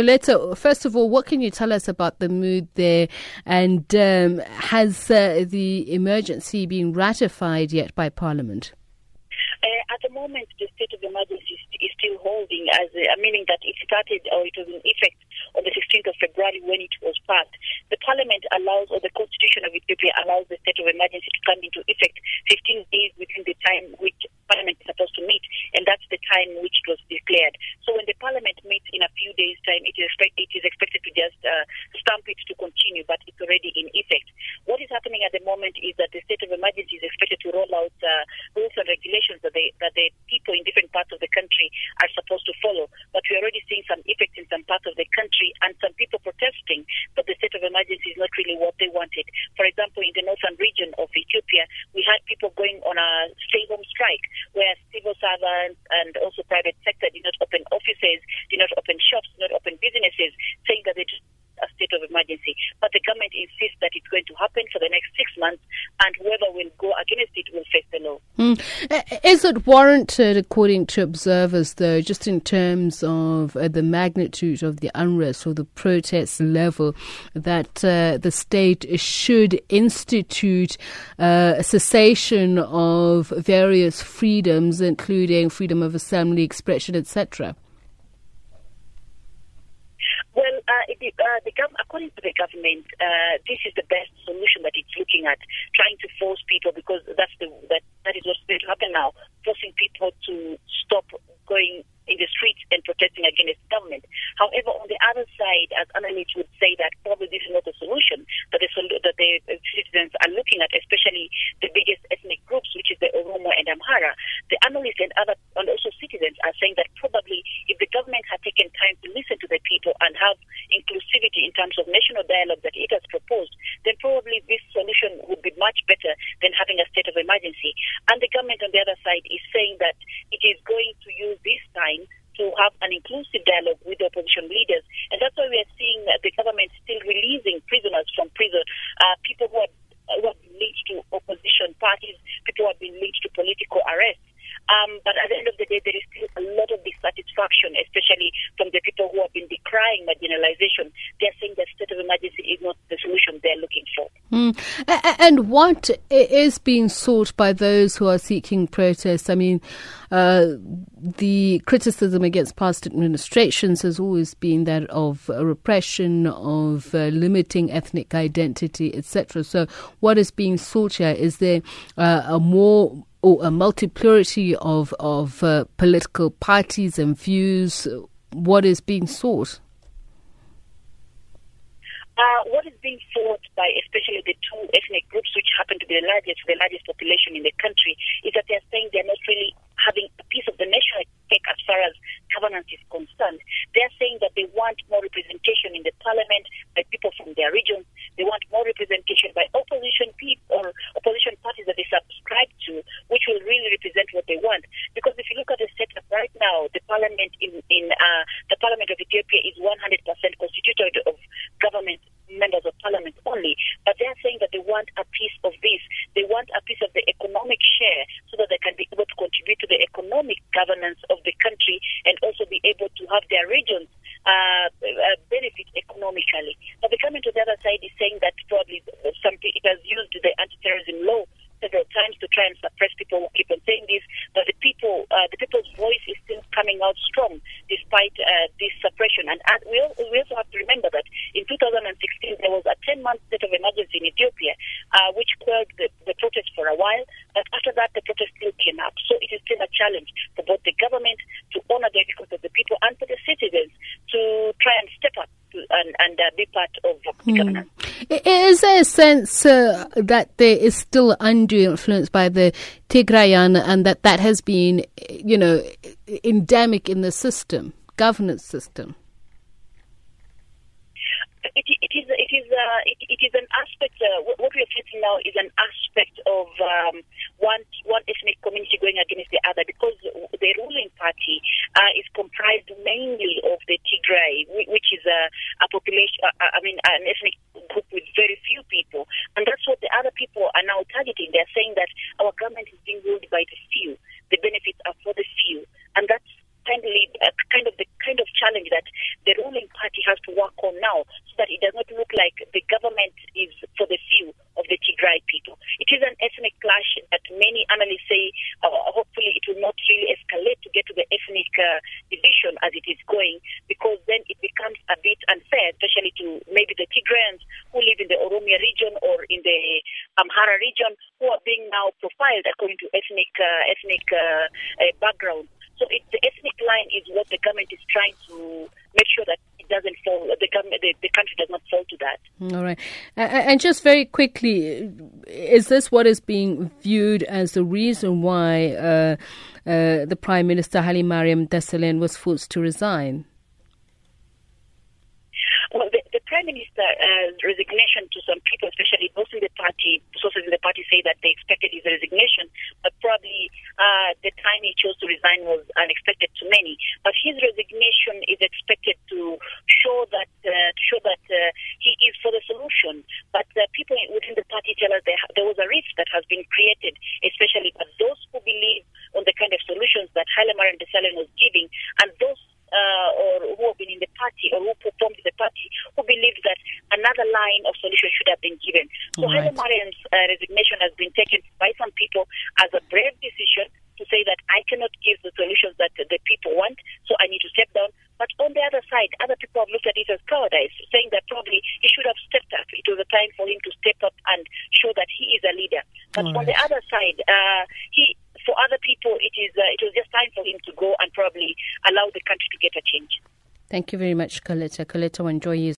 Coletta, first of all, what can you tell us about the mood there? And um, has uh, the emergency been ratified yet by Parliament? Uh, at the moment, the state of emergency is still holding, as uh, meaning that it started or it was in effect on the 16th of February when it was passed. The Parliament allows, or the Constitution of Ethiopia allows the state of emergency to come into effect 15 days within the time which Parliament is supposed to meet, and that's the time which it was declared. So when the Parliament meets in a few days' time, it is, expect, it is expected to just uh, stamp it to continue, but it's already in effect. What is happening at the moment is that the state of emergency is expected to roll out uh, rules and regulations that they that the people in different parts of the country are supposed to follow. But we're already seeing some effects in some parts of the country and some people protesting that the state of emergency is not really what they wanted. For example, in the northern region of Ethiopia, we had people going on a stay-home strike where civil servants and also private sector did not open offices, did not open shops, did not open businesses, saying that they But the government insists that it's going to happen for the next six months, and whoever will go against it will face the law. Mm. Is it warranted, according to observers, though, just in terms of uh, the magnitude of the unrest or the protest level, that uh, the state should institute uh, a cessation of various freedoms, including freedom of assembly, expression, etc.? Well, uh, it, uh, the gov- according to the government, uh, this is the best solution that it's looking at, trying to force people because that's the that that is what's going to happen now, forcing people to stop going in the streets and protesting against the government. However, on the other side, as analysts would say that probably this is not a solution that the, that the citizens are looking at, especially the biggest ethnic groups, which is the Oromo and Amhara. The analysts and other and also citizens are saying that probably if the government had taken time to listen to the people and have inclusivity in terms of national dialogue that it has proposed, then probably this solution would be much better than having a state of emergency. And the government on the other side is saying that it is going to use this time to have an inclusive dialogue with the opposition leaders. And that's why we are seeing that the government still releasing prisoners from prison, uh, people who are, who are linked to opposition parties, people who have been linked to political arrests. Um, but at the end of the day, there is still a lot of dissatisfaction, especially from the people who have been decrying marginalization. They're saying that state of emergency is not the solution they're looking for. Mm. And what is being sought by those who are seeking protests? I mean, uh, the criticism against past administrations has always been that of repression, of uh, limiting ethnic identity, etc. So, what is being sought here? Is there uh, a more or a multiplicity of of uh, political parties and views? What is being sought? Uh, what is being fought by especially the two ethnic groups, which happen to be the largest, the largest population in the country, is that they're saying they're not really having a piece of the national cake as far as governance is concerned. They're saying that they want more representation in the parliament by people from their regions. They want more representation by opposition people or opposition parties that they subscribe to, which will really represent what they want. Because if you look at the setup right now, the parliament in, in uh, the parliament of Ethiopia is 100% constituted of government members of parliament only, but they're saying that they want a They want a piece of the economic share so that they can be able to contribute to the economic governance of the country and also be able to have their regions uh, uh, benefit economically. But the government on the other side is saying that probably something it has used the anti-terrorism law several times to try and suppress people who keep on saying this, but the people, uh, the people's voice is still coming out strong despite uh, this suppression. And uh, we, we also have to remember that in 2016 there was a 10-month state of emergency in Ethiopia, uh, which quelled the, the protest for a while, but after that the protest still came up. So it is still a challenge for both the government to honor the request of the people and for the citizens to try and step up and, and uh, be part of the mm. governance. Is there a sense uh, that there is still undue influence by the Tigrayan and that that has been, you know, endemic in the system, governance system? It, it is it is uh, it, it is an aspect. Uh, what we are facing now is an aspect of um, one one ethnic community going against the other because the ruling party uh, is comprised mainly of the Tigray, which is a, a population. I mean, an ethnic group with very few people, and that's what the other people are now targeting. They're saying that our government is being ruled by the few. The benefits are for the few, and that's kind of, uh, kind of the kind of challenge that the ruling party has to work on now so that it does not look like the government is for the few of the Tigray people. It is an ethnic clash that many analysts say uh, hopefully it will not really escalate to get to the ethnic uh, division as it is going because then it becomes a bit unfair, especially to maybe the Tigrayans who live in the Oromia region or in the Amhara region who are being now profiled according to ethnic uh, ethnic uh, uh, background. So it, the ethnic line is what the government is trying to make sure that it the, the, the country does not fall to that. All right. And just very quickly, is this what is being viewed as the reason why uh, uh, the Prime Minister Hailemariam Desalegn was forced to resign? Well, the, the Prime Minister's uh, resignation to some people, especially those in the party, sources in the party say that they expected his resignation, but probably uh, the time he chose to resign was unexpected to many. But his resignation is expected to show that uh, show that uh, he is for the solution. But people within the party tell us there, there was a rift that has been created, especially by those who believe on the kind of solutions that Hailemariam Desalegn was giving, and those uh, or who have been in the party or who performed in the party who believe that another line of solution should have been given. So right. Haile Mariam's uh, resignation has been taken by some people as a brave decision to say that I cannot give the solutions that the people want, so I need to step down. But on the other side, other people have looked at it as cowardice, saying that probably he should have stepped up. It was a time for him to step up and show that he is a leader. But on the other side, uh, he for other people, it is uh, it was just time for him to go and probably allow the country to get a change. Thank you very much, Coletta. Coletta Wanjohi